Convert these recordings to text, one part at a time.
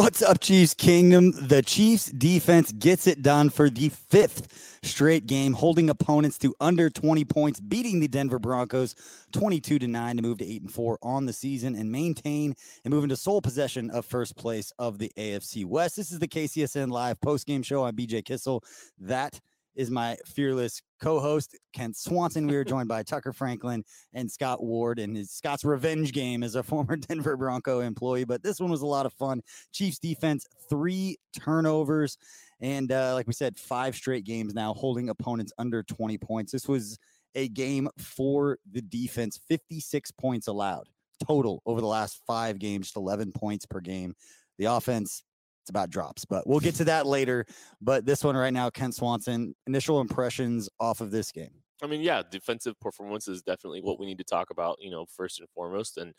What's up, Chiefs Kingdom? The Chiefs defense gets it done for the fifth straight game, holding opponents to under 20 points, beating the Denver Broncos 22 to 9 to move to 8 and 4 on the season and maintain and move into sole possession of first place of the AFC West. This is the KCSN live post game show. I'm BJ Kissel. That is my fearless co-host Kent Swanson. We are joined by Tucker Franklin and Scott Ward, and his Scott's revenge game as a former Denver Bronco employee. But this one was a lot of fun. Chiefs defense, three turnovers, and uh, like we said, five straight games now holding opponents under 20 points. This was a game for the defense, 56 points allowed total over the last five games, 11 points per game. The offense about drops, but we'll get to that later. But this one right now, Kent Swanson, initial impressions off of this game. I mean, yeah, defensive performance is definitely what we need to talk about, you know, first and foremost. And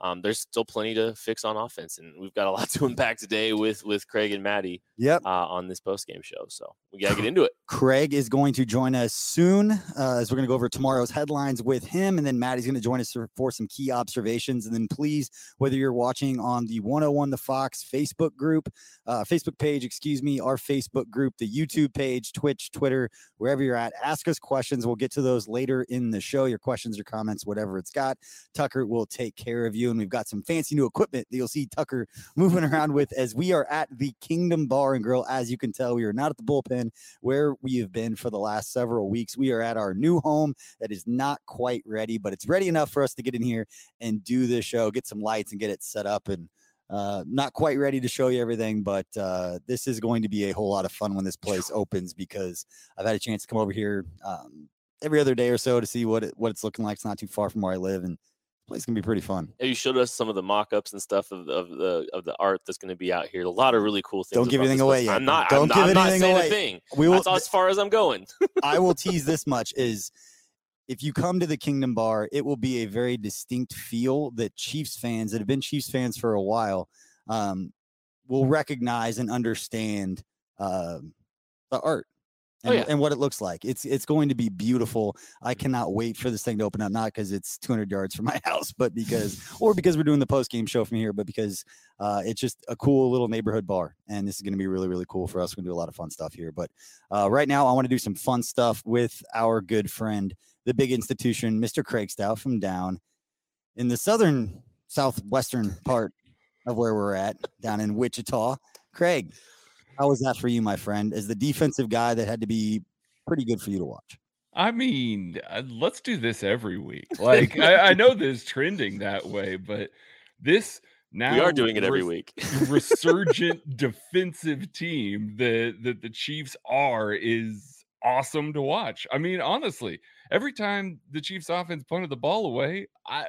um, there's still plenty to fix on offense, and we've got a lot to unpack today with with Craig and Maddie. Yep. Uh, on this post game show, so we gotta get into it. Craig is going to join us soon, uh, as we're going to go over tomorrow's headlines with him, and then Maddie's going to join us for, for some key observations. And then please, whether you're watching on the 101 The Fox Facebook group, uh, Facebook page, excuse me, our Facebook group, the YouTube page, Twitch, Twitter, wherever you're at, ask us questions. We'll get to those later in the show. Your questions or comments, whatever it's got, Tucker will take care of you and we've got some fancy new equipment that you'll see Tucker moving around with as we are at the Kingdom Bar and Grill. As you can tell, we are not at the bullpen where we have been for the last several weeks. We are at our new home that is not quite ready, but it's ready enough for us to get in here and do this show, get some lights and get it set up and uh, not quite ready to show you everything, but uh, this is going to be a whole lot of fun when this place opens because I've had a chance to come over here um, every other day or so to see what it, what it's looking like. It's not too far from where I live, and place can be pretty fun. You showed us some of the mock-ups and stuff of, of the of the art that's going to be out here. A lot of really cool things. Don't give anything away yet. I'm not. Don't I'm, give I'm anything not away. a thing. We will. That's as far as I'm going. I will tease this much: is if you come to the Kingdom Bar, it will be a very distinct feel that Chiefs fans that have been Chiefs fans for a while um, will recognize and understand uh, the art Oh, and, yeah. and what it looks like. It's it's going to be beautiful. I cannot wait for this thing to open up. Not because it's 200 yards from my house, but because or because we're doing the post game show from here, but because uh, it's just a cool little neighborhood bar, and this is going to be really really cool for us. We're gonna do a lot of fun stuff here. But uh, right now, I want to do some fun stuff with our good friend, the big institution, Mr. Craig Stout from down in the southern southwestern part of where we're at, down in Wichita. Craig, how was that for you, my friend? As the defensive guy that had to be pretty good for you to watch. I mean, uh, let's do this every week. Like, I, I know this trending that way, but this now we are doing it every res- week. resurgent defensive team that that the Chiefs are is awesome to watch. I mean, honestly, every time the Chiefs offense punted the ball away, I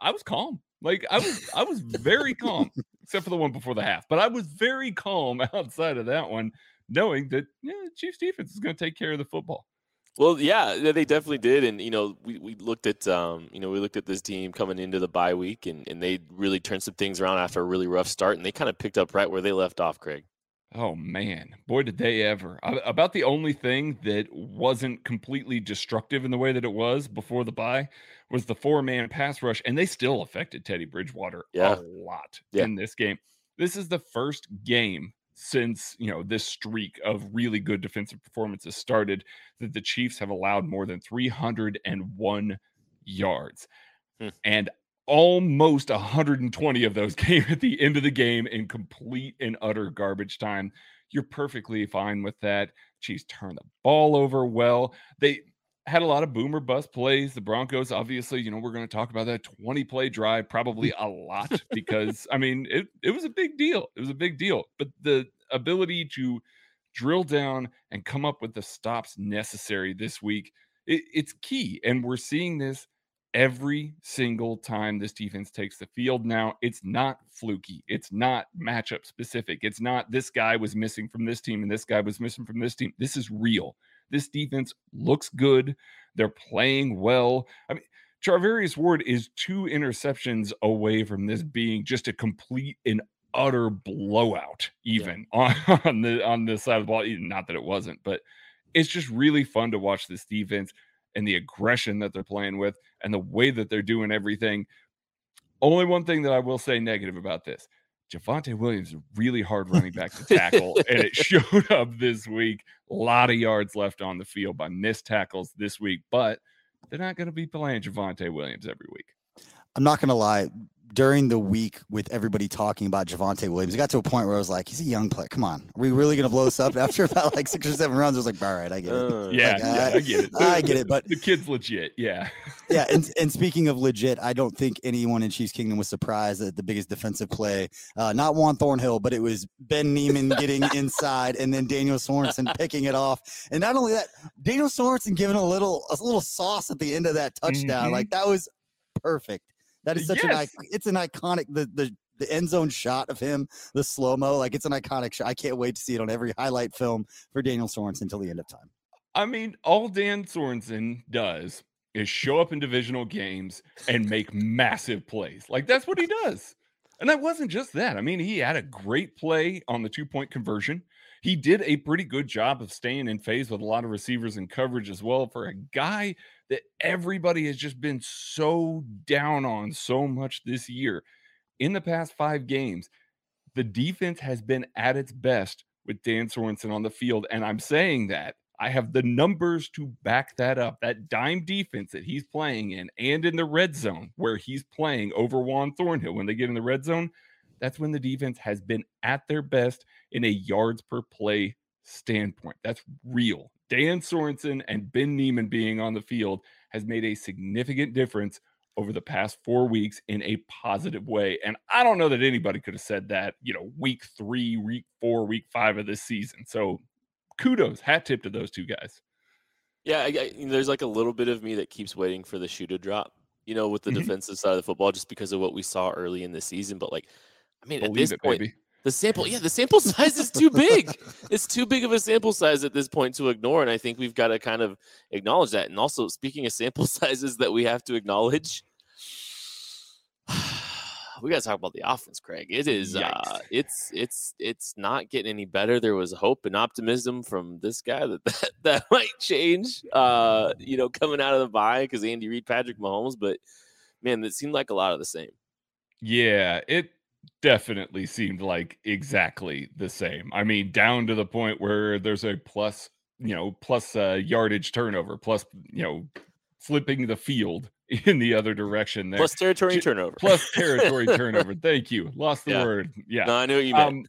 I was calm. Like I was I was very calm, except for the one before the half. But I was very calm outside of that one, knowing that yeah, the Chiefs defense is going to take care of the football. Well, yeah, they definitely did, and you know, we, we looked at um, you know, we looked at this team coming into the bye week, and, and they really turned some things around after a really rough start, and they kind of picked up right where they left off, Craig. Oh man, boy, did they ever. About the only thing that wasn't completely destructive in the way that it was before the bye was the four man pass rush, and they still affected Teddy Bridgewater yeah. a lot yeah. in this game. This is the first game since you know this streak of really good defensive performances started that the Chiefs have allowed more than 301 yards. Hmm. And almost 120 of those came at the end of the game in complete and utter garbage time. You're perfectly fine with that. Chiefs turned the ball over well. They had a lot of boomer bust plays. The Broncos, obviously, you know, we're going to talk about that 20 play drive probably a lot because, I mean, it, it was a big deal. It was a big deal. But the ability to drill down and come up with the stops necessary this week, it, it's key. And we're seeing this every single time this defense takes the field now. It's not fluky. It's not matchup specific. It's not this guy was missing from this team and this guy was missing from this team. This is real. This defense looks good. They're playing well. I mean, Charvarius Ward is two interceptions away from this being just a complete and utter blowout, even yeah. on, on the on this side of the ball. Not that it wasn't, but it's just really fun to watch this defense and the aggression that they're playing with and the way that they're doing everything. Only one thing that I will say negative about this Javonte Williams is really hard running back to tackle, and it showed up this week. A lot of yards left on the field by missed tackles this week, but they're not going to be playing Javonte Williams every week. I'm not going to lie during the week with everybody talking about Javonte Williams, it got to a point where I was like, he's a young player. Come on. Are we really going to blow this up? After about like six or seven rounds, I was like, all right, I get it. Uh, yeah, like, yeah I, I, get it. I get it. But the kid's legit. Yeah. yeah. And, and speaking of legit, I don't think anyone in Chiefs Kingdom was surprised at the biggest defensive play, uh, not Juan Thornhill, but it was Ben Niemann getting inside and then Daniel Sorensen picking it off. And not only that, Daniel Sorensen giving a little, a little sauce at the end of that touchdown. Mm-hmm. Like that was perfect. That is such yes. an it's an iconic the the the end zone shot of him, the slow mo, like it's an iconic shot. I can't wait to see it on every highlight film for Daniel Sorensen until the end of time. I mean, all Dan Sorensen does is show up in divisional games and make massive plays. Like that's what he does. And that wasn't just that. I mean, he had a great play on the two point conversion. He did a pretty good job of staying in phase with a lot of receivers and coverage as well for a guy that everybody has just been so down on so much this year. In the past five games, the defense has been at its best with Dan Sorensen on the field. And I'm saying that I have the numbers to back that up. That dime defense that he's playing in and in the red zone where he's playing over Juan Thornhill when they get in the red zone, that's when the defense has been at their best in a yards per play standpoint. That's real. Dan Sorensen and Ben Niemann being on the field has made a significant difference over the past four weeks in a positive way. And I don't know that anybody could have said that, you know, week three, week four, week five of this season. So kudos, hat tip to those two guys. Yeah, I, I, there's like a little bit of me that keeps waiting for the shoe to drop, you know, with the mm-hmm. defensive side of the football, just because of what we saw early in the season. But like, I mean, Believe at this it, point, baby. The sample, yeah, the sample size is too big. it's too big of a sample size at this point to ignore, and I think we've got to kind of acknowledge that. And also, speaking of sample sizes that we have to acknowledge, we got to talk about the offense, Craig. It is, uh, it's, it's, it's not getting any better. There was hope and optimism from this guy that that, that might change, uh, you know, coming out of the bye because Andy Reid, Patrick Mahomes, but man, it seemed like a lot of the same. Yeah, it definitely seemed like exactly the same. I mean, down to the point where there's a plus, you know, plus uh, yardage turnover, plus, you know, flipping the field in the other direction there. Plus territory turnover. Plus territory turnover. Thank you. Lost the yeah. word. Yeah. No, I knew what you meant. Um,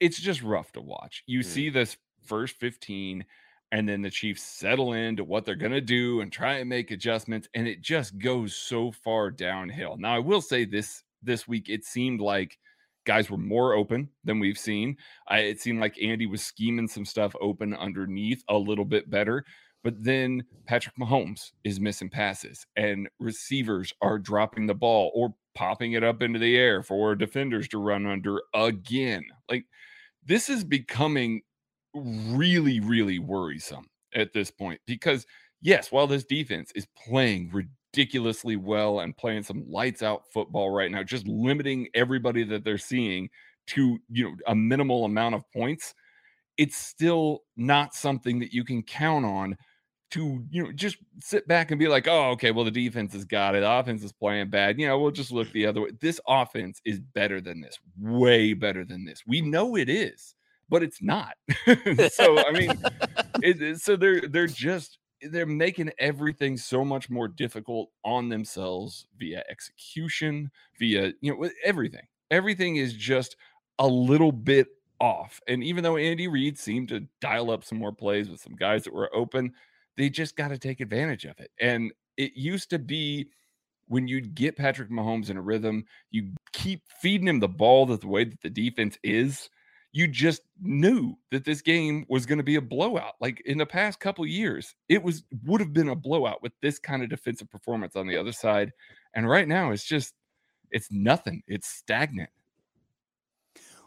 it's just rough to watch. You mm. see this first 15 and then the Chiefs settle into what they're going to do and try and make adjustments and it just goes so far downhill. Now, I will say this this week, it seemed like guys were more open than we've seen. I, it seemed like Andy was scheming some stuff open underneath a little bit better. But then Patrick Mahomes is missing passes, and receivers are dropping the ball or popping it up into the air for defenders to run under again. Like this is becoming really, really worrisome at this point because, yes, while this defense is playing ridiculously well and playing some lights out football right now, just limiting everybody that they're seeing to you know a minimal amount of points, it's still not something that you can count on to you know just sit back and be like, oh, okay, well the defense has got it, the offense is playing bad. You know, we'll just look the other way. This offense is better than this, way better than this. We know it is, but it's not. so I mean, it, so they're they're just they're making everything so much more difficult on themselves via execution, via you know everything. Everything is just a little bit off. And even though Andy Reid seemed to dial up some more plays with some guys that were open, they just got to take advantage of it. And it used to be when you'd get Patrick Mahomes in a rhythm, you keep feeding him the ball that the way that the defense is, you just knew that this game was going to be a blowout. Like in the past couple years, it was would have been a blowout with this kind of defensive performance on the other side. And right now it's just it's nothing. It's stagnant.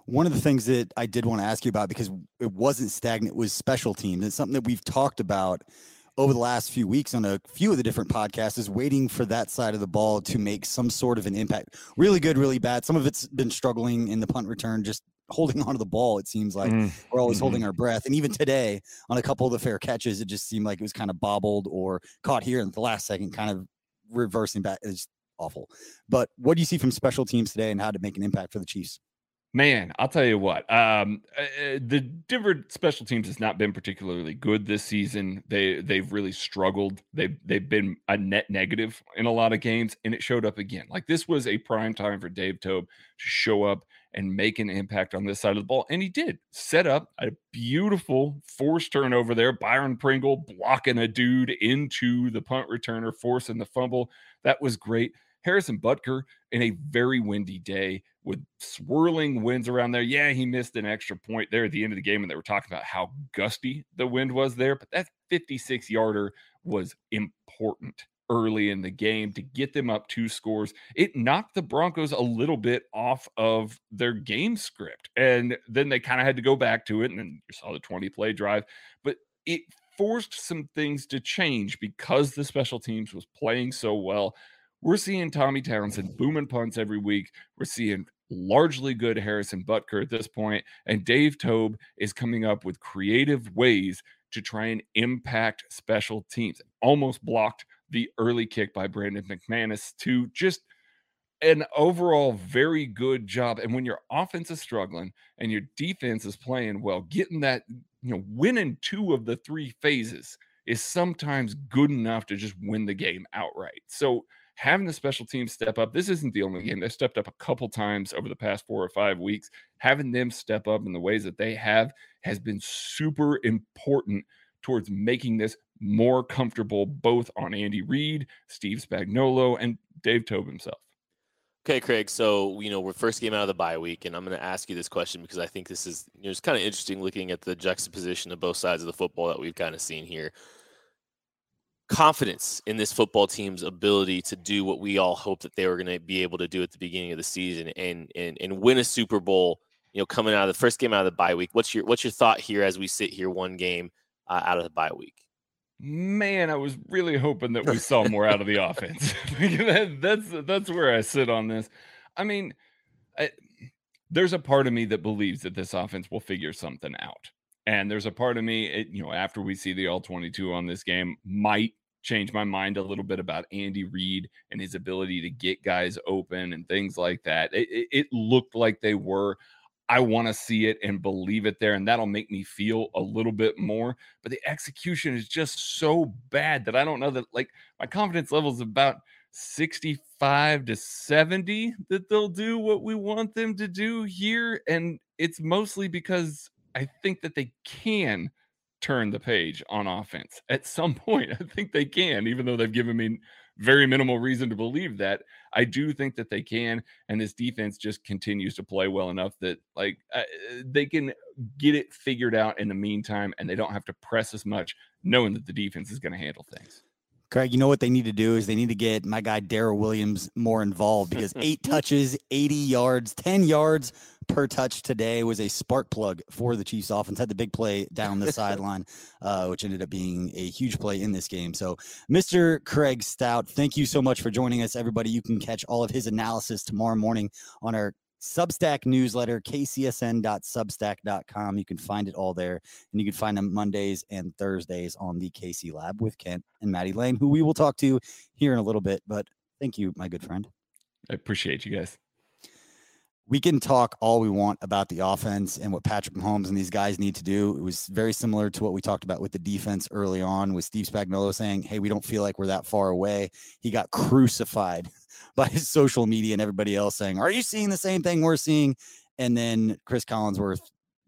One of the things that I did want to ask you about because it wasn't stagnant was special teams. It's something that we've talked about over the last few weeks on a few of the different podcasts is waiting for that side of the ball to make some sort of an impact. Really good, really bad. Some of it's been struggling in the punt return, just holding onto the ball. It seems like mm. we're always mm-hmm. holding our breath. And even today, on a couple of the fair catches, it just seemed like it was kind of bobbled or caught here in the last second, kind of reversing back. It's awful. But what do you see from special teams today and how to make an impact for the Chiefs? Man, I'll tell you what. Um, uh, the Denver special teams has not been particularly good this season. They they've really struggled. They they've been a net negative in a lot of games, and it showed up again. Like this was a prime time for Dave Tobe to show up and make an impact on this side of the ball, and he did. Set up a beautiful forced turnover there. Byron Pringle blocking a dude into the punt returner, forcing the fumble. That was great. Harrison Butker in a very windy day with swirling winds around there. Yeah, he missed an extra point there at the end of the game, and they were talking about how gusty the wind was there. But that 56 yarder was important early in the game to get them up two scores. It knocked the Broncos a little bit off of their game script. And then they kind of had to go back to it. And then you saw the 20 play drive. But it forced some things to change because the special teams was playing so well. We're seeing Tommy Townsend booming punts every week. We're seeing largely good Harrison Butker at this point, and Dave Toub is coming up with creative ways to try and impact special teams. Almost blocked the early kick by Brandon McManus to just an overall very good job. And when your offense is struggling and your defense is playing well, getting that, you know, winning two of the three phases is sometimes good enough to just win the game outright. So having the special teams step up. This isn't the only game. They've stepped up a couple times over the past four or five weeks. Having them step up in the ways that they have has been super important towards making this more comfortable, both on Andy Reid, Steve Spagnuolo, and Dave Toub himself. Okay, Craig. So you know we're first game out of the bye week, and I'm going to ask you this question because I think this is you know, it's kind of interesting looking at the juxtaposition of both sides of the football that we've kind of seen here confidence in this football team's ability to do what we all hope that they were going to be able to do at the beginning of the season and and and win a Super Bowl. You know, coming out of the first game out of the bye week. What's your what's your thought here as we sit here one game uh, out of the bye week? Man, I was really hoping that we saw more out of the offense. that, that's that's where I sit on this. I mean, I, there's a part of me that believes that this offense will figure something out. And there's a part of me, it, you know, after we see the all 22 on this game, might change my mind a little bit about Andy Reid and his ability to get guys open and things like that. It, it, it looked like they were. I want to see it and believe it there, and that'll make me feel a little bit more. But the execution is just so bad that I don't know that like my confidence level is about 65 to 70 that they'll do what we want them to do here. And it's mostly because I think that they can turn the page on offense at some point. I think they can, even though they've given me very minimal reason to believe that. I do think that they can, and this defense just continues to play well enough that like uh, they can get it figured out in the meantime, and they don't have to press as much, knowing that the defense is going to handle things. Craig, you know what they need to do is they need to get my guy Darrel Williams more involved because eight touches, 80 yards, 10 yards per touch today was a spark plug for the Chiefs offense. Had the big play down the sideline, uh, which ended up being a huge play in this game. So, Mr. Craig Stout, thank you so much for joining us, everybody. You can catch all of his analysis tomorrow morning on our Substack newsletter, kcsn.substack.com. You can find it all there. And you can find them Mondays and Thursdays on the KC Lab with Kent and Maddie Lane, who we will talk to here in a little bit. But thank you, my good friend. I appreciate you guys we can talk all we want about the offense and what Patrick Mahomes and these guys need to do. It was very similar to what we talked about with the defense early on with Steve Spagnuolo saying, Hey, we don't feel like we're that far away. He got crucified by his social media and everybody else saying, Are you seeing the same thing we're seeing? And then Chris Collinsworth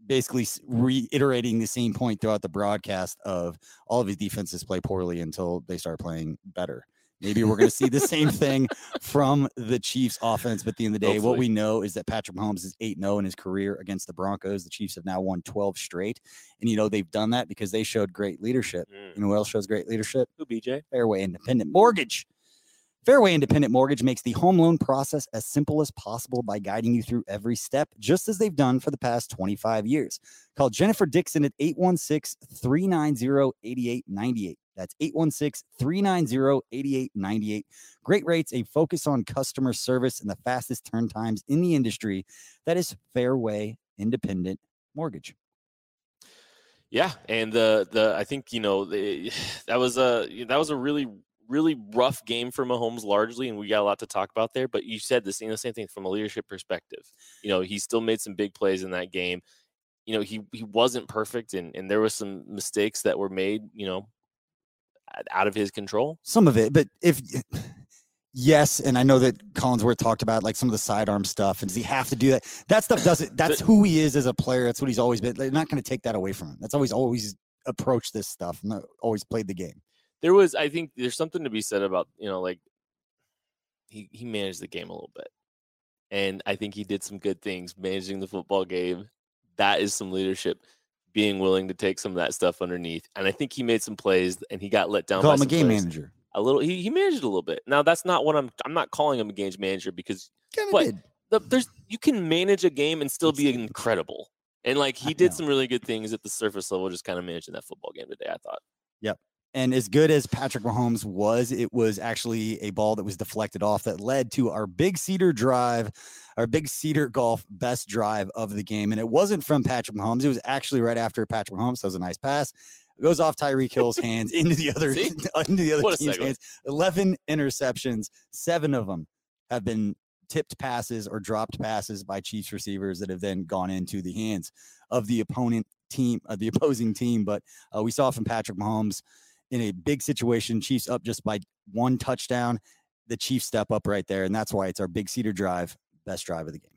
basically reiterating the same point throughout the broadcast of all of his defenses play poorly until they start playing better. Maybe we're going to see the same thing from the Chiefs offense. But at the end of the day, Hopefully. what we know is that Patrick Mahomes is 8 0 in his career against the Broncos. The Chiefs have now won 12 straight. And, you know, they've done that because they showed great leadership. Mm. You know who else shows great leadership? Who, BJ? Fairway Independent Mortgage. Fairway Independent Mortgage makes the home loan process as simple as possible by guiding you through every step, just as they've done for the past 25 years. Call Jennifer Dixon at 816 390 8898. That's 816 390 8898. Great rates, a focus on customer service, and the fastest turn times in the industry. That is Fairway Independent Mortgage. Yeah, and the the I think you know the, that was a that was a really really rough game for Mahomes largely, and we got a lot to talk about there. But you said the same the same thing from a leadership perspective. You know, he still made some big plays in that game. You know, he he wasn't perfect, and and there was some mistakes that were made. You know, out of his control? Some of it, but if yes, and I know that Collinsworth talked about like some of the sidearm stuff, and does he have to do that? That stuff doesn't. That's who he is as a player. That's what he's always been. They're not going to take that away from him. That's always always approached this stuff and always played the game. There was, I think, there's something to be said about you know like he he managed the game a little bit, and I think he did some good things managing the football game. That is some leadership being willing to take some of that stuff underneath. And I think he made some plays and he got let down. Call him a game plays. manager. A little. He, he managed a little bit. Now that's not what I'm. I'm not calling him a game manager because. Kind did. The, there's you can manage a game and still be incredible. And like he did some really good things at the surface level, just kind of managing that football game today. I thought. Yep. And as good as Patrick Mahomes was, it was actually a ball that was deflected off that led to our big cedar drive, our big cedar golf best drive of the game. And it wasn't from Patrick Mahomes. It was actually right after Patrick Mahomes does a nice pass. It goes off Tyreek Hill's hands into the other into the other team's hands. Eleven interceptions, seven of them have been tipped passes or dropped passes by Chiefs receivers that have then gone into the hands of the opponent team, uh, the opposing team. But uh, we saw from Patrick Mahomes in a big situation, Chiefs up just by one touchdown. The Chiefs step up right there, and that's why it's our big cedar drive, best drive of the game.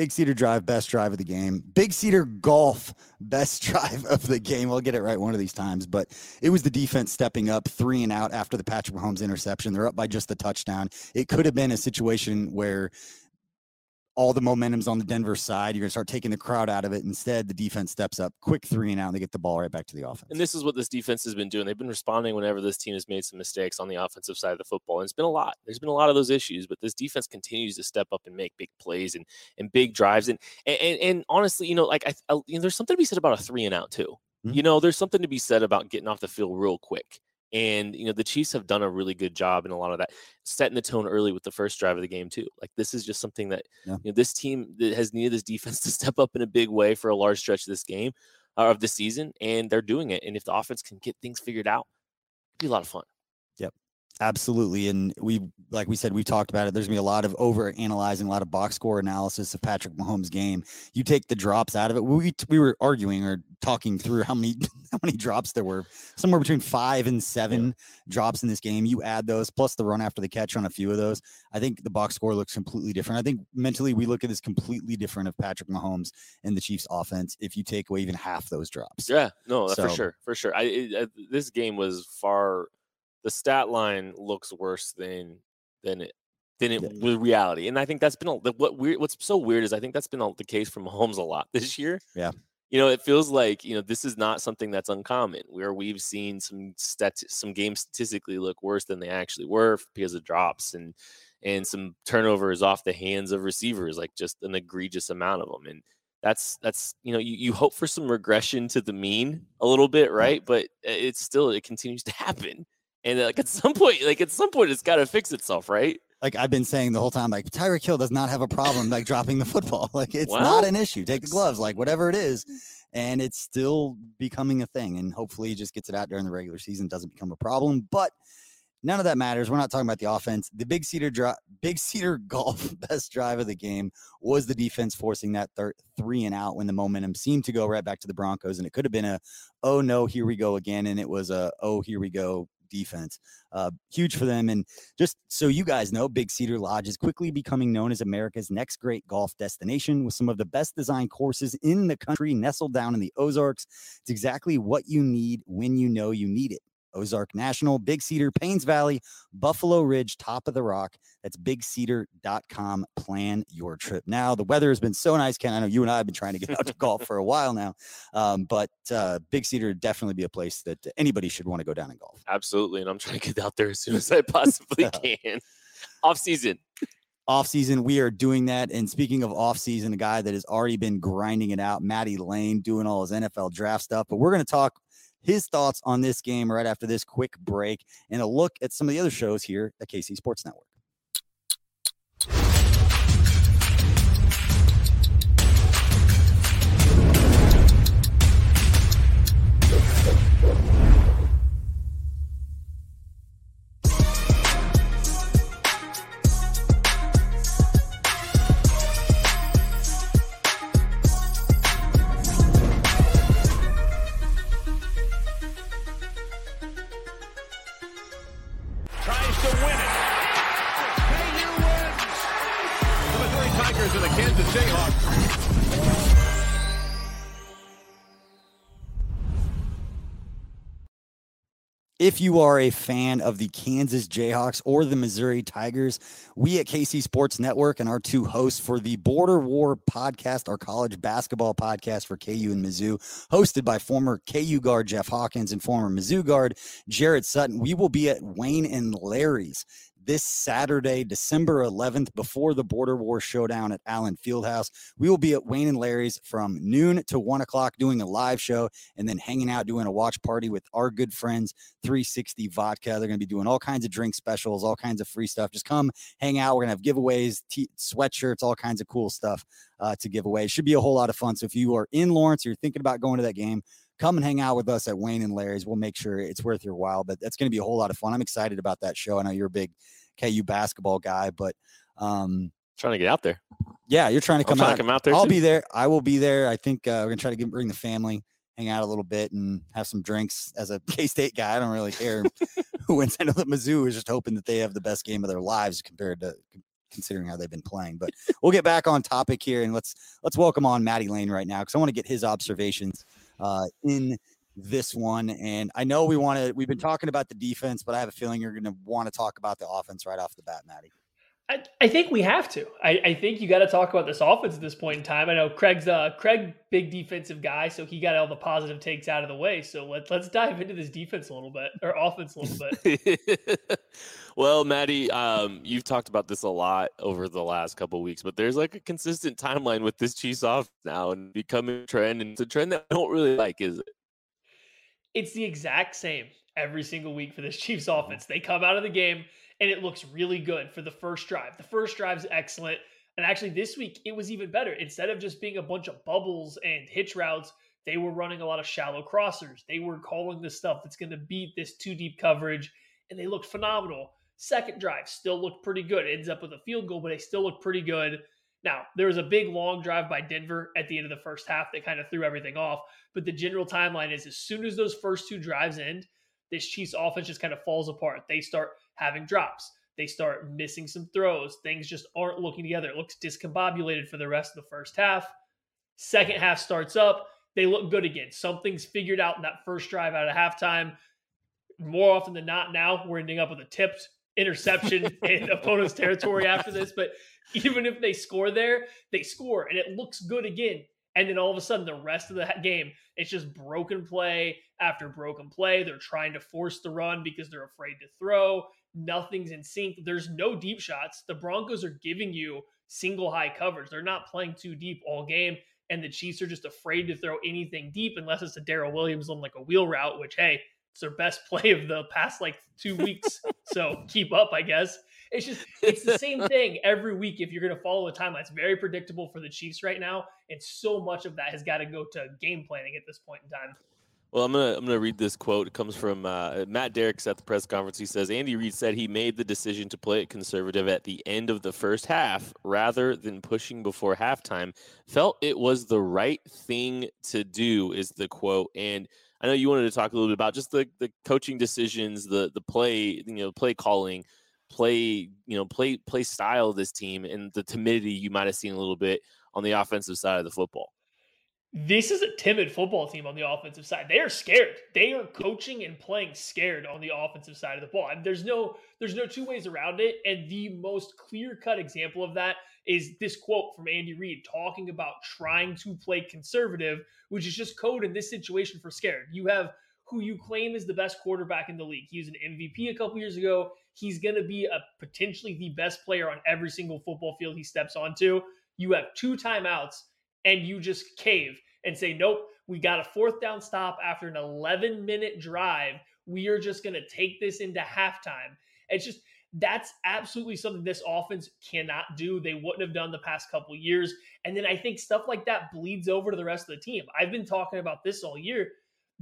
Big Cedar Drive, best drive of the game. Big Cedar Golf, best drive of the game. I'll get it right one of these times, but it was the defense stepping up three and out after the Patrick Mahomes interception. They're up by just the touchdown. It could have been a situation where all the momentum's on the Denver side. You're going to start taking the crowd out of it. Instead, the defense steps up, quick three and out, and they get the ball right back to the offense. And this is what this defense has been doing. They've been responding whenever this team has made some mistakes on the offensive side of the football. And it's been a lot. There's been a lot of those issues, but this defense continues to step up and make big plays and and big drives. And and and honestly, you know, like I, I you know, there's something to be said about a three and out too. Mm-hmm. You know, there's something to be said about getting off the field real quick. And you know the Chiefs have done a really good job in a lot of that, setting the tone early with the first drive of the game too. Like this is just something that yeah. you know this team that has needed this defense to step up in a big way for a large stretch of this game uh, of the season, and they're doing it. And if the offense can get things figured out, it'd be a lot of fun. Absolutely. And we, like we said, we talked about it. There's going to be a lot of over analyzing, a lot of box score analysis of Patrick Mahomes' game. You take the drops out of it. We, we were arguing or talking through how many, how many drops there were somewhere between five and seven yeah. drops in this game. You add those plus the run after the catch on a few of those. I think the box score looks completely different. I think mentally we look at this completely different of Patrick Mahomes and the Chiefs offense if you take away even half those drops. Yeah, no, so, for sure. For sure. I, it, uh, this game was far the stat line looks worse than than it than it yeah. reality. And I think that's been a, what weird. What's so weird is I think that's been the case for Mahomes a lot this year. Yeah. You know, it feels like you know this is not something that's uncommon. Where we've seen some stat some games statistically look worse than they actually were because of drops and and some turnovers off the hands of receivers, like just an egregious amount of them. And that's that's you know you, you hope for some regression to the mean a little bit right but uh, it's still it continues to happen and like at some point like at some point it's got to fix itself right like I've been saying the whole time, like Tyreek Hill does not have a problem like dropping the football. Like it's well, not an issue. Take the gloves, like whatever it is. And it's still becoming a thing. And hopefully he just gets it out during the regular season, doesn't become a problem. But None of that matters. We're not talking about the offense. The big cedar drive, big cedar golf best drive of the game was the defense forcing that thir- three and out when the momentum seemed to go right back to the Broncos, and it could have been a oh no here we go again, and it was a oh here we go defense. Uh, huge for them. And just so you guys know, Big Cedar Lodge is quickly becoming known as America's next great golf destination with some of the best designed courses in the country nestled down in the Ozarks. It's exactly what you need when you know you need it. Ozark National, Big Cedar, Paynes Valley, Buffalo Ridge, Top of the Rock. That's bigcedar.com. Plan your trip now. The weather has been so nice, Ken. I know you and I have been trying to get out to golf for a while now, um, but uh, Big Cedar definitely be a place that anybody should want to go down and golf. Absolutely. And I'm trying to get out there as soon as I possibly can. off season. Off season, we are doing that. And speaking of off season, a guy that has already been grinding it out, Matty Lane, doing all his NFL draft stuff. But we're going to talk his thoughts on this game right after this quick break and a look at some of the other shows here at KC Sports Network. If you are a fan of the Kansas Jayhawks or the Missouri Tigers, we at KC Sports Network and our two hosts for the Border War podcast, our college basketball podcast for KU and Mizzou, hosted by former KU guard Jeff Hawkins and former Mizzou guard Jared Sutton, we will be at Wayne and Larry's this Saturday, December 11th, before the Border War Showdown at Allen Fieldhouse. We will be at Wayne and Larry's from noon to one o'clock doing a live show and then hanging out doing a watch party with our good friends, 360 Vodka. They're going to be doing all kinds of drink specials, all kinds of free stuff. Just come hang out. We're going to have giveaways, t- sweatshirts, all kinds of cool stuff uh, to give away. It should be a whole lot of fun. So if you are in Lawrence, you're thinking about going to that game, come and hang out with us at Wayne and Larry's. We'll make sure it's worth your while. But that's going to be a whole lot of fun. I'm excited about that show. I know you're a big KU basketball guy, but um, trying to get out there. Yeah, you're trying to come, out. To come out there. I'll too. be there. I will be there. I think uh, we're gonna try to get, bring the family, hang out a little bit, and have some drinks. As a K State guy, I don't really care who wins. I know that Mizzou is just hoping that they have the best game of their lives compared to considering how they've been playing. But we'll get back on topic here and let's let's welcome on Matty Lane right now because I want to get his observations uh, in this one. And I know we want to, we've been talking about the defense, but I have a feeling you're going to want to talk about the offense right off the bat, Matty. I, I think we have to. I, I think you got to talk about this offense at this point in time. I know Craig's uh Craig big defensive guy, so he got all the positive takes out of the way. So let's let's dive into this defense a little bit or offense a little bit. well, Matty, um, you've talked about this a lot over the last couple weeks, but there's like a consistent timeline with this Chiefs off now and becoming a trend, and it's a trend that I don't really like, is it? It's the exact same every single week for this Chiefs offense. They come out of the game and it looks really good for the first drive. The first drive is excellent. And actually, this week it was even better. Instead of just being a bunch of bubbles and hitch routes, they were running a lot of shallow crossers. They were calling the stuff that's going to beat this two deep coverage, and they looked phenomenal. Second drive still looked pretty good. Ends up with a field goal, but they still looked pretty good. Now, there was a big long drive by Denver at the end of the first half that kind of threw everything off. But the general timeline is as soon as those first two drives end, this Chiefs offense just kind of falls apart. They start having drops. They start missing some throws. Things just aren't looking together. It looks discombobulated for the rest of the first half. Second half starts up. They look good again. Something's figured out in that first drive out of halftime. More often than not, now we're ending up with a tipped interception in opponent's territory after this. But even if they score there, they score and it looks good again. And then all of a sudden, the rest of the game, it's just broken play after broken play. They're trying to force the run because they're afraid to throw. Nothing's in sync. There's no deep shots. The Broncos are giving you single high coverage. They're not playing too deep all game, and the Chiefs are just afraid to throw anything deep unless it's a Darrel Williams on like a wheel route, which hey, it's their best play of the past like two weeks. so keep up, I guess. It's just it's the same thing every week if you're going to follow a timeline. It's very predictable for the Chiefs right now, and so much of that has got to go to game planning at this point in time. Well, I'm gonna I'm gonna read this quote. It comes from uh, Matt Derricks at the press conference. He says Andy Reid said he made the decision to play it conservative at the end of the first half rather than pushing before halftime. Felt it was the right thing to do. Is the quote. And I know you wanted to talk a little bit about just the the coaching decisions, the the play, you know, play calling, play, you know, play play style of this team, and the timidity you might have seen a little bit on the offensive side of the football this is a timid football team on the offensive side. They are scared. They are coaching and playing scared on the offensive side of the ball. And there's no there's no two ways around it. And the most clear-cut example of that is this quote from Andy Reid talking about trying to play conservative, which is just code in this situation for scared. You have who you claim is the best quarterback in the league. He was an MVP a couple years ago. He's going to be a potentially the best player on every single football field he steps onto. You have two timeouts and you just cave and say, nope, we got a fourth down stop after an 11 minute drive. We are just going to take this into halftime. It's just, that's absolutely something this offense cannot do. They wouldn't have done the past couple years. And then I think stuff like that bleeds over to the rest of the team. I've been talking about this all year.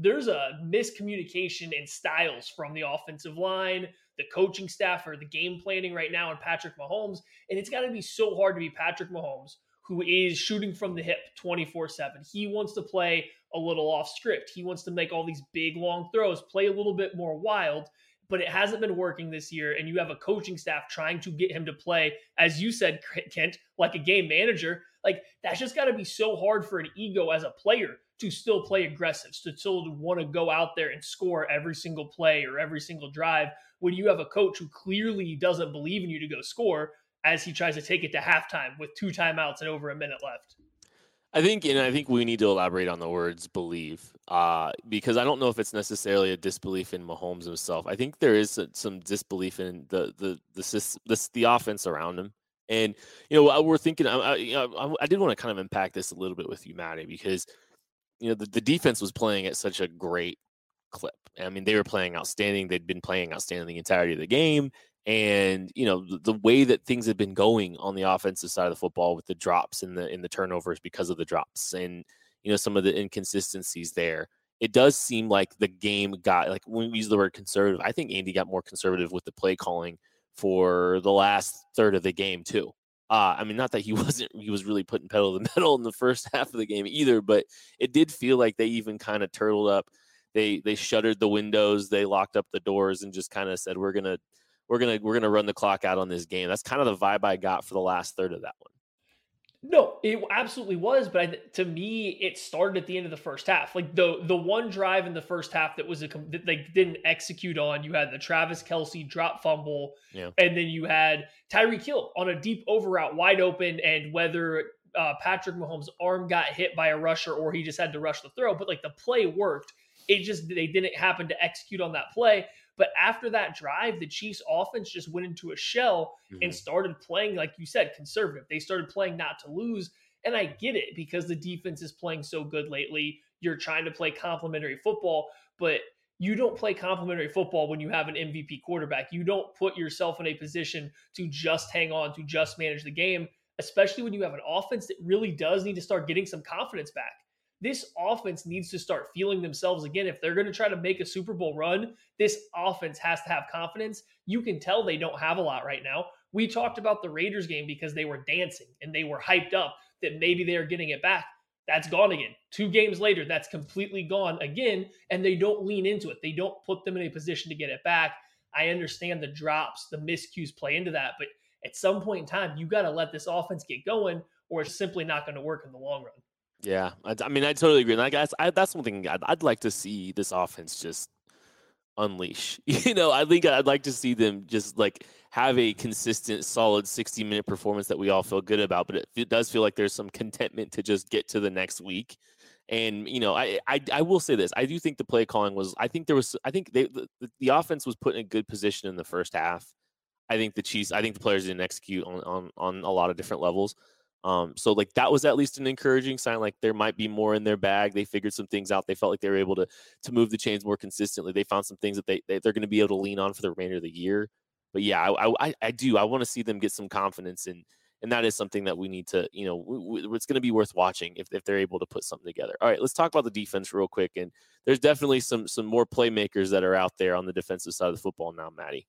There's a miscommunication in styles from the offensive line, the coaching staff, or the game planning right now, and Patrick Mahomes. And it's got to be so hard to be Patrick Mahomes who is shooting from the hip 24 7. He wants to play a little off script. He wants to make all these big, long throws, play a little bit more wild, but it hasn't been working this year. And you have a coaching staff trying to get him to play, as you said, Kent, like a game manager. Like, that's just got to be so hard for an ego as a player to still play aggressive, to still want to go out there and score every single play or every single drive when you have a coach who clearly doesn't believe in you to go score as he tries to take it to halftime with two timeouts and over a minute left. I think, and I think we need to elaborate on the words "believe," uh, because I don't know if it's necessarily a disbelief in Mahomes himself. I think there is some disbelief in the the the the, the offense around him. And you know, we're thinking. I, you know, I, did want to kind of unpack this a little bit with you, Maddie, because you know the, the defense was playing at such a great clip. I mean, they were playing outstanding. They'd been playing outstanding the entirety of the game. And you know the, the, way that things have been going on the offensive side of the football with the drops and the in the turnovers because of the drops and you know some of the inconsistencies there. It does seem like the game got like when we use the word conservative. I think Andy got more conservative with the play calling for the last third of the game too. Uh, I mean, not that he wasn't he was really putting pedal to the metal in the first half of the game either, but it did feel like they even kind of turtled up. They they shuttered the windows, they locked up the doors, and just kind of said, "We're gonna we're gonna we're gonna run the clock out on this game. That's kind of the vibe I got for the last third of that one. No, it absolutely was, but I, to me, it started at the end of the first half. Like the the one drive in the first half that was a that they didn't execute on. You had the Travis Kelce drop fumble, yeah. and then you had Tyreek Hill on a deep over route, wide open, and whether uh, Patrick Mahomes' arm got hit by a rusher or he just had to rush the throw, but like the play worked. It just they didn't happen to execute on that play. But after that drive, the Chiefs offense just went into a shell mm-hmm. and started playing, like you said, conservative. They started playing not to lose. And I get it because the defense is playing so good lately. You're trying to play complementary football, but you don't play complementary football when you have an MVP quarterback. You don't put yourself in a position to just hang on, to just manage the game, especially when you have an offense that really does need to start getting some confidence back this offense needs to start feeling themselves again. If they're going to try to make a Super Bowl run, this offense has to have confidence. You can tell they don't have a lot right now. We talked about the Raiders game because they were dancing and they were hyped up that maybe they are getting it back. That's gone again. Two games later, that's completely gone again. And they don't lean into it. They don't put them in a position to get it back. I understand the drops, the miscues play into that. But at some point in time, you got to let this offense get going or it's simply not going to work in the long run. Yeah, I, I mean, I totally agree. Like, that's I, that's something I'd, I'd like to see this offense just unleash. You know, I think I'd like to see them just like have a consistent, solid 60 minute performance that we all feel good about. But it, it, does feel like there's some contentment to just get to the next week. And you know, I, I I will say this: I do think the play calling was. I think there was. I think they the, the offense was put in a good position in the first half. I think the Chiefs, I think the players didn't execute on on on a lot of different levels. Um, so like that was at least an encouraging sign. Like there might be more in their bag. They figured some things out. They felt like they were able to to move the chains more consistently. They found some things that they, they are going to be able to lean on for the remainder of the year. But yeah, I I, I do. I want to see them get some confidence and and that is something that we need to you know w- w- it's going to be worth watching if, if they're able to put something together all right let's talk about the defense real quick and there's definitely some some more playmakers that are out there on the defensive side of the football now maddie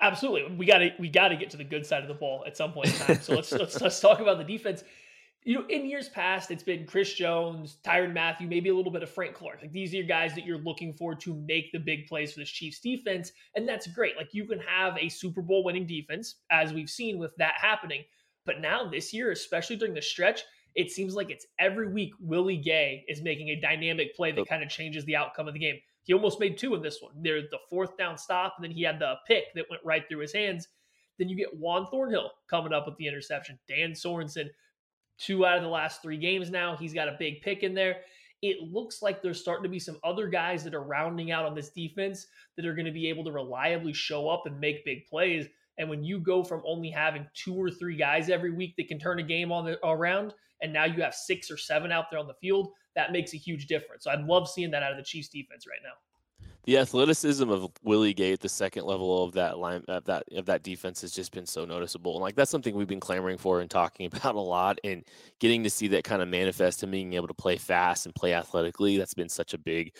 absolutely, we got to we got to get to the good side of the ball at some point in time. So let's let's let's talk about the defense. You know, in years past, it's been Chris Jones, Tyrann Mathieu, maybe a little bit of Frank Clark. Like these are your guys that you're looking for to make the big plays for this Chiefs defense, and that's great. Like you can have a Super Bowl winning defense, as we've seen with that happening. But now this year, especially during the stretch, it seems like it's every week Willie Gay is making a dynamic play that kind of changes the outcome of the game. He almost made two in this one. There's the fourth down stop, and then he had the pick that went right through his hands. Then you get Juan Thornhill coming up with the interception. Dan Sorensen, two out of the last three games now. He's got a big pick in there. It looks like there's starting to be some other guys that are rounding out on this defense that are going to be able to reliably show up and make big plays. And when you go from only having two or three guys every week that can turn a game on the, around, and now you have six or seven out there on the field, that makes a huge difference. So I'd love seeing that out of the Chiefs defense right now. The athleticism of Willie Gay at the second level of that line of that of that defense has just been so noticeable. And like that's something we've been clamoring for and talking about a lot and getting to see that kind of manifest and being able to play fast and play athletically. That's been such a big,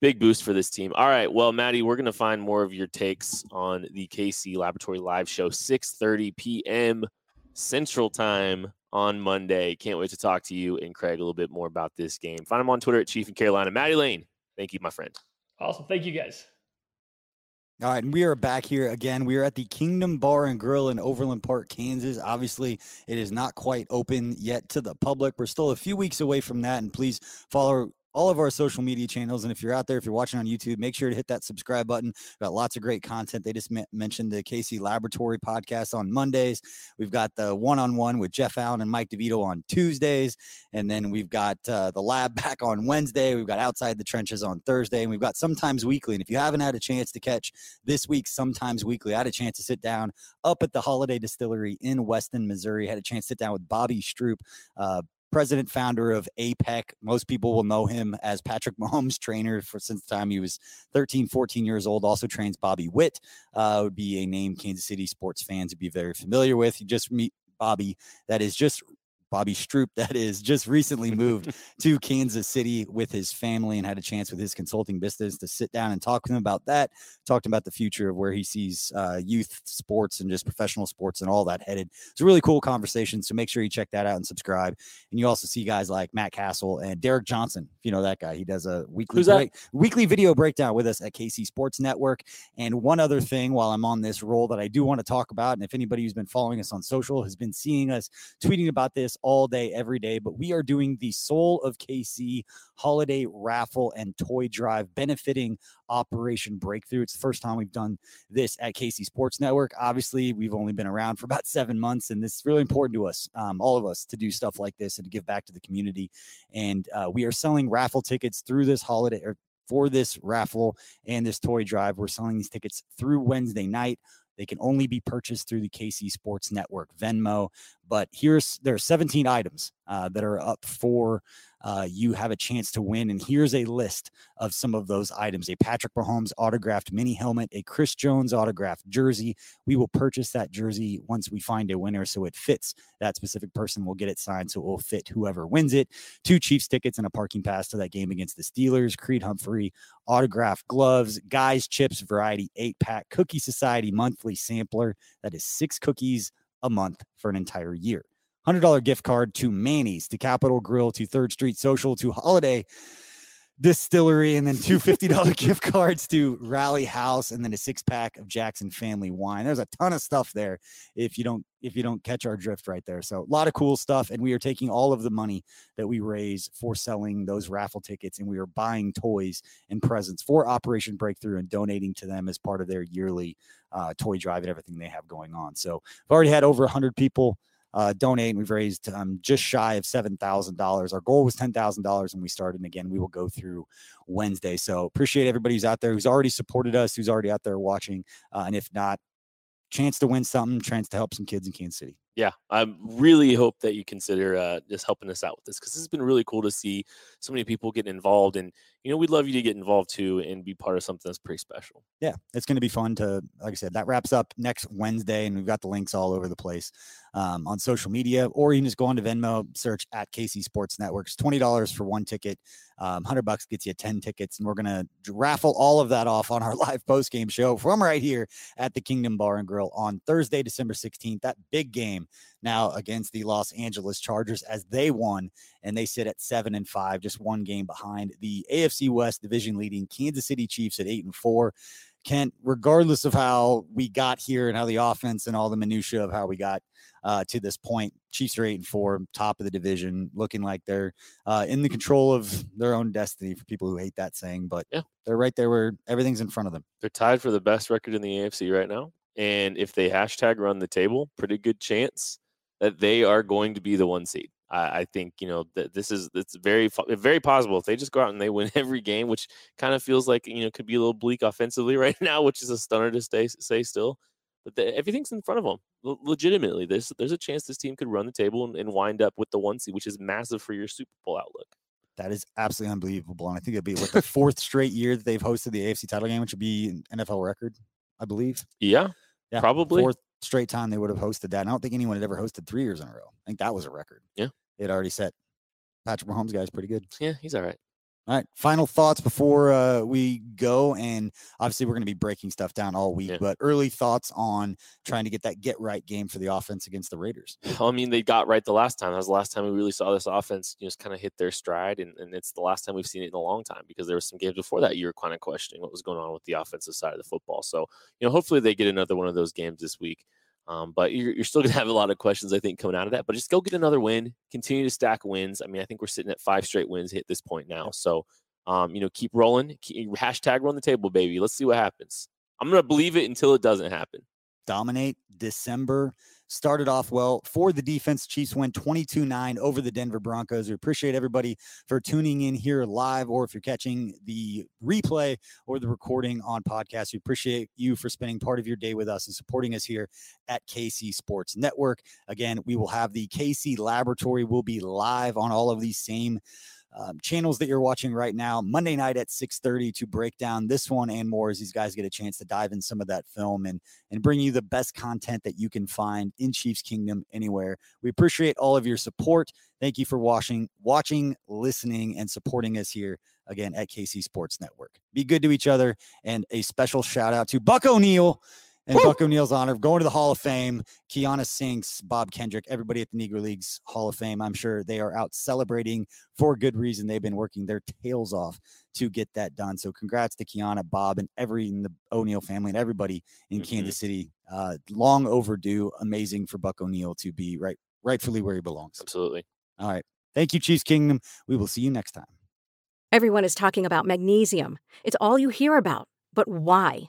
big boost for this team. All right. Well, Matty, we're gonna find more of your takes on the KC Laboratory Live Show, 6 30 p.m. Central Time on Monday. Can't wait to talk to you and Craig a little bit more about this game. Find him on Twitter at Chief in Carolina. Matty Lane, thank you, my friend. Awesome. Thank you, guys. All right, and we are back here again. We are at the Kingdom Bar and Grill in Overland Park, Kansas. Obviously, it is not quite open yet to the public. We're still a few weeks away from that, and please follow all of our social media channels. And if you're out there, if you're watching on YouTube, make sure to hit that subscribe button. We've got lots of great content. They just mentioned the KC Laboratory podcast on Mondays. We've got the one on one with Jeff Allen and Mike DeVito on Tuesdays. And then we've got uh, the lab back on Wednesday. We've got Outside the Trenches on Thursday. And we've got Sometimes Weekly. And if you haven't had a chance to catch this week's Sometimes Weekly, I had a chance to sit down up at the Holladay Distillery in Weston, Missouri. I had a chance to sit down with Bobby Stroupe, uh, president founder of APEC. Most people will know him as Patrick Mahomes' trainer for since the time he was 13, 14 years old. Also trains Bobby Witt. Uh, would be a name Kansas City sports fans would be very familiar with. You just meet Bobby that is just Bobby Stroupe, that is, just recently moved to Kansas City with his family and had a chance with his consulting business to sit down and talk to him about that. Talked about the future of where he sees uh, youth sports and just professional sports and all that headed. It's a really cool conversation. So make sure you check that out and subscribe. And you also see guys like Matt Castle and Derek Johnson. If you know that guy, he does a weekly break, weekly video breakdown with us at KC Sports Network. And one other thing while I'm on this role that I do want to talk about, and if anybody who's been following us on social has been seeing us tweeting about this all day, every day. But we are doing the Soul of KC holiday raffle and toy drive benefiting Operation Breakthrough. It's the first time we've done this at KC Sports Network. Obviously, we've only been around for about seven months, and this is really important to us, um, all of us, to do stuff like this and to give back to the community. And uh, we are selling raffle tickets through this holiday or for this raffle and this toy drive. We're selling these tickets through Wednesday night. They can only be purchased through the KC Sports Network Venmo. But here's there are 17 items uh, that are up for uh, you have a chance to win. And here's a list of some of those items a Patrick Mahomes autographed mini helmet, a Chris Jones autographed jersey. We will purchase that jersey once we find a winner so it fits that specific person. We'll get it signed so it will fit whoever wins it. Two Chiefs tickets and a parking pass to that game against the Steelers. Creed Humphrey autographed gloves, guys chips variety eight pack, Cookie Society monthly sampler. That is six cookies a month for an entire year. $100 gift card to Manny's, to Capital Grille, to Third Street Social, to Holladay Distillery, and then two $50 gift cards to Rally House, and then a six pack of Jackson Family Wine. There's a ton of stuff there if you don't if you don't catch our drift right there. So a lot of cool stuff. And we are taking all of the money that we raise for selling those raffle tickets and we are buying toys and presents for Operation Breakthrough and donating to them as part of their yearly uh, toy drive and everything they have going on. So I've already had over 100 people uh, donate. We've raised um, just shy of seven thousand dollars. Our goal was ten thousand dollars and we started. And again, we will go through Wednesday. So appreciate everybody who's out there who's already supported us, who's already out there watching, uh, and if not, chance to win something, chance to help some kids in Kansas City yeah, I really hope that you consider uh, just helping us out with this because has been really cool to see so many people getting involved. And, you know, we'd love you to get involved too and be part of something that's pretty special. Yeah, it's going to be fun to, like I said, that wraps up next Wednesday. And we've got the links all over the place um, on social media, or you can just go on to Venmo, search at KC Sports Networks. $20 for one ticket, um, 100 bucks gets you 10 tickets. And we're going to raffle all of that off on our live post game show from right here at the Kingdom Bar and Grill on Thursday, December 16th. That big game now against the Los Angeles Chargers as they won and they sit at seven and five, just one game behind the AFC West division leading Kansas City Chiefs at eight and four. Kent, regardless of how we got here and how the offense and all the minutia of how we got uh, to this point, Chiefs are eight and four, top of the division, looking like they're uh, in the control of their own destiny. For people who hate that saying, but yeah, they're right there where everything's in front of them. They're tied for the best record in the AFC right now, and if they hashtag run the table, pretty good chance that they are going to be the one seed. I, I think you know that this is it's very very possible if they just go out and they win every game, which kind of feels like you know could be a little bleak offensively right now, which is a stunner to stay say still. But the, everything's in front of them. L- legitimately, there's there's a chance this team could run the table and, and wind up with the one seed, which is massive for your Super Bowl outlook. That is absolutely unbelievable, and I think it'd be what the fourth straight year that they've hosted the AFC title game, which would be an NFL record, I believe. Yeah, yeah, probably fourth straight time they would have hosted that. And I don't think anyone had ever hosted three years in a row. I think that was a record. Yeah. It already set. Patrick Mahomes guy's pretty good. Yeah, he's all right. All right. Final thoughts before uh, we go. And obviously, we're going to be breaking stuff down all week, yeah. but early thoughts on trying to get that get right game for the offense against the Raiders. I mean, they got right the last time. That was the last time we really saw this offense just kind of hit their stride. And, and it's the last time we've seen it in a long time because there were some games before that you were kind of questioning what was going on with the offensive side of the football. So, you know, hopefully they get another one of those games this week. Um, but you're, you're still going to have a lot of questions, I think, coming out of that. But just go get another win, continue to stack wins. I mean, I think we're sitting at five straight wins hit this point now. So, um, you know, keep rolling. Keep, hashtag run the table, baby. Let's see what happens. I'm going to believe it until it doesn't happen. Dominate December started off well for the defense. Chiefs win 22 9 over the Denver Broncos. We appreciate everybody for tuning in here live, or if you're catching the replay or the recording on podcast. We appreciate you for spending part of your day with us and supporting us here at KC Sports Network. Again, we will have the KC Laboratory will be live on all of these same um, channels that you're watching right now monday night at 6.30 to break down this one and more as these guys get a chance to dive in some of that film and and bring you the best content that you can find in chiefs kingdom anywhere. We appreciate all of your support. Thank you for watching watching listening and supporting us here again at kc sports network. Be good to each other and a special shout out to buck o'neil and Buck O'Neil's honor going to the Hall of Fame. Kiana Sinks, Bob Kendrick, everybody at the Negro Leagues Hall of Fame. I'm sure they are out celebrating for good reason. They've been working their tails off to get that done. So congrats to Kiana, Bob, and every in the O'Neil family and everybody in mm-hmm. Kansas City. Uh, long overdue. Amazing for Buck O'Neil to be right rightfully where he belongs. Absolutely. All right. Thank you, Chiefs Kingdom. We will see you next time. Everyone is talking about magnesium. It's all you hear about. But why?